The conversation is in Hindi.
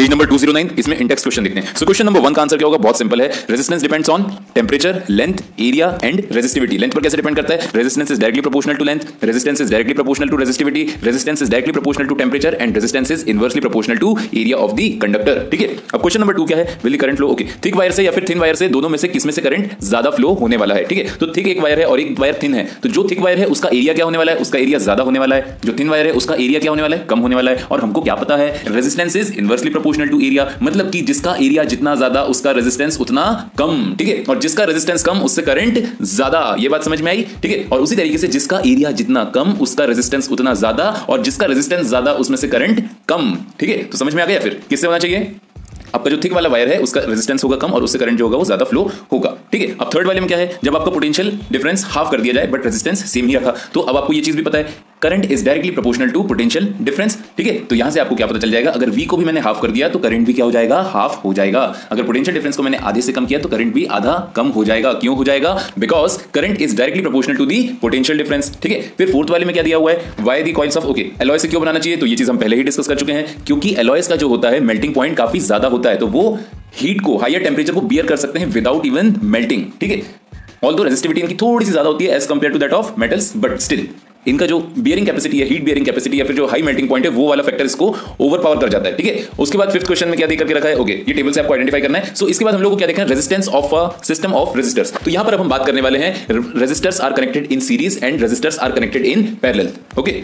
पेज नंबर 209 इसमें इंडेक्स क्वेश्चन देखते हैं। सो क्वेश्चन नंबर वन का आंसर क्या होगा? बहुत सिंपल है। Resistance depends on temperature length area and resistivity length पर कैसे डिपेंड करता है? Resistance is directly proportional to length resistance is directly proportional to resistivity resistance is directly proportional to temperature and resistance is inversely proportional to area of the conductor ठीक है? अब क्वेश्चन नंबर टू क्या है? Will current flow okay thick wire से या फिर थिन वायर से दोनों में से किसमें से करंट ज़्यादा फ्लो होने वाला है? ठीक है? तो थिक एक वायर है और एक वायर थिन है। तो जो थिक वायर है, उसका एरिया क्या होने वाला है? उसका एरिया ज़्यादा होने वाला है। जो थिन वायर है, उसका एरिया क्या होने वाला है? कम होने वाला है। और हमको क्या पता है? Resistance is inversely proportional to area मतलब कि जिसका एरिया जितना ज़्यादा, उसका रेजिस्टेंस उतना कम, ठीक है? और जिसका रेजिस्टेंस कम, उससे करंट ज़्यादा, ये बात समझ में आई? ठीक है? और उसी तरीके से जिसका एरिया जितना कम, उसका रेजिस्टेंस उतना ज़्यादा, और जिसका रेजिस्टेंस ज़्यादा, उसमें से करंट कम, ठीक है? तो समझ में आ गया फिर? किससे होना चाहिए? आपका जो थिक वाला वायर है, उसका रेजिस्टेंस होगा कम, और उससे करंट जो होगा, वो ज़्यादा फ्लो होगा, ठीक है? अब थर्ड वाले में क्या है? जब आपका पोटेंशियल डिफरेंस हाफ़ कर दिया जाए बट रेजिस्टेंस सेम ही रखा। तो अब आपको ये चीज़ भी पता है current is directly proportional to potential difference ठीक है? तो यहाँ से आपको क्या पता चल जाएगा? अगर वी को भी मैंने हाफ़ कर दिया तो करंट भी क्या हो जाएगा? हाफ़ हो जाएगा। अगर पोटेंशियल डिफरेंस को मैंने आधे से कम किया तो करंट भी आधा कम हो जाएगा। क्यों हो जाएगा? Because current is directly proportional to the potential difference ठीक है? फिर फोर्थ वाले में क्या दिया हुआ है? Why the coils of okay alloy से क्यों बनाना चाहिए? तो ये चीज़ हम पहले ही डिस्कस कर चुके हैं। क्योंकि एलॉयस का जो होता है मेल्टिंग पॉइंट काफ़ी ज़्यादा होता है। तो वो हीट को हायर टेम्परेचर को बियर कर सकते हैं विदाउट इवन मेल्टिंग ठीक है? ऑल दो रेजिस्टिविटी इनकी थोड़ी सी ज़्यादा होती है as compare to that of metals but still इनका जो बियरिंग कैपेसिटी है हीट बियरिंग कैपेसिटी या फिर जो हाई मेल्टिंग पॉइंट है, वो वाला फैक्टर इसको ओवर पावर कर जाता है, ठीक है? उसके बाद फिफ्थ क्वेश्चन में क्या देकर रखा है? ओके ये टेबल से आपको आइडेंटिफाई करना है। सो इसके बाद हम लोग को क्या देखना है? Resistance of system of resistors तो यहाँ पर अब हम बात करने वाले हैं resistors are connected in series and resistors are connected in parallel okay